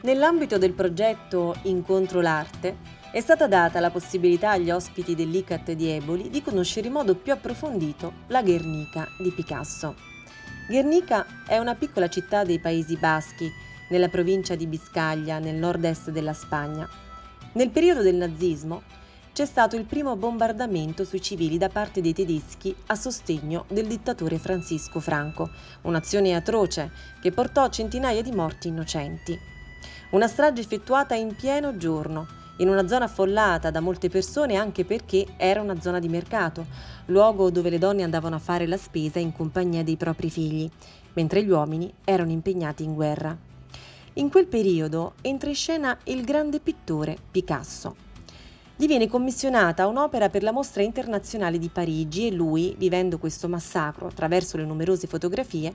Nell'ambito del progetto Incontro l'arte è stata data la possibilità agli ospiti dell'ICAT di Eboli di conoscere in modo più approfondito la Guernica di Picasso. Guernica è una piccola città dei Paesi Baschi, nella provincia di Biscaglia, nel nord-est della Spagna. Nel periodo del nazismo c'è stato il primo bombardamento sui civili da parte dei tedeschi a sostegno del dittatore Francisco Franco, un'azione atroce che portò centinaia di morti innocenti. Una strage effettuata in pieno giorno, in una zona affollata da molte persone anche perché era una zona di mercato, luogo dove le donne andavano a fare la spesa in compagnia dei propri figli, mentre gli uomini erano impegnati in guerra. In quel periodo entra in scena il grande pittore Picasso. Gli viene commissionata un'opera per la mostra internazionale di Parigi e lui, vivendo questo massacro attraverso le numerose fotografie,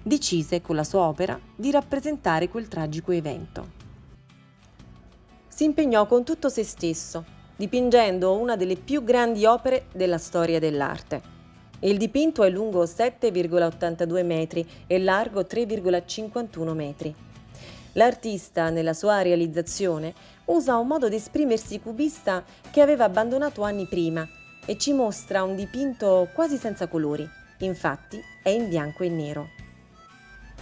decise con la sua opera di rappresentare quel tragico evento si impegnò con tutto se stesso, dipingendo una delle più grandi opere della storia dell'arte. Il dipinto è lungo 7,82 metri e largo 3,51 metri. L'artista, nella sua realizzazione, usa un modo di esprimersi cubista che aveva abbandonato anni prima e ci mostra un dipinto quasi senza colori, infatti è in bianco e nero.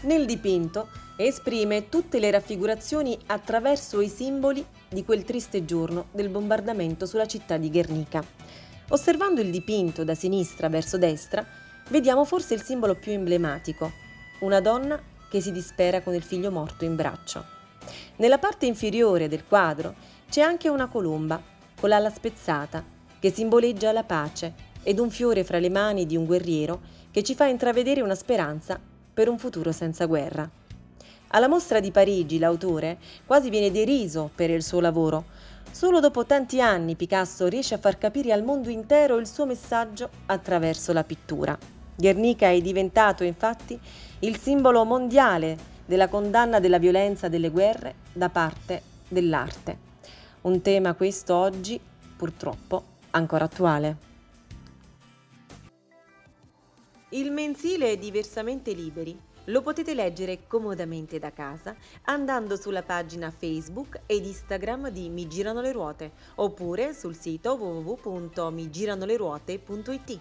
Nel dipinto esprime tutte le raffigurazioni attraverso i simboli di quel triste giorno del bombardamento sulla città di Guernica. Osservando il dipinto da sinistra verso destra, vediamo forse il simbolo più emblematico, una donna che si dispera con il figlio morto in braccio. Nella parte inferiore del quadro c'è anche una colomba con l'ala spezzata che simboleggia la pace ed un fiore fra le mani di un guerriero che ci fa intravedere una speranza per un futuro senza guerra. Alla mostra di Parigi l'autore quasi viene deriso per il suo lavoro. Solo dopo tanti anni Picasso riesce a far capire al mondo intero il suo messaggio attraverso la pittura. Guernica è diventato infatti il simbolo mondiale della condanna della violenza delle guerre da parte dell'arte. Un tema questo oggi, purtroppo, ancora attuale. Il mensile è Diversamente Liberi lo potete leggere comodamente da casa andando sulla pagina Facebook ed Instagram di Mi Girano le Ruote oppure sul sito www.migiranoleruote.it.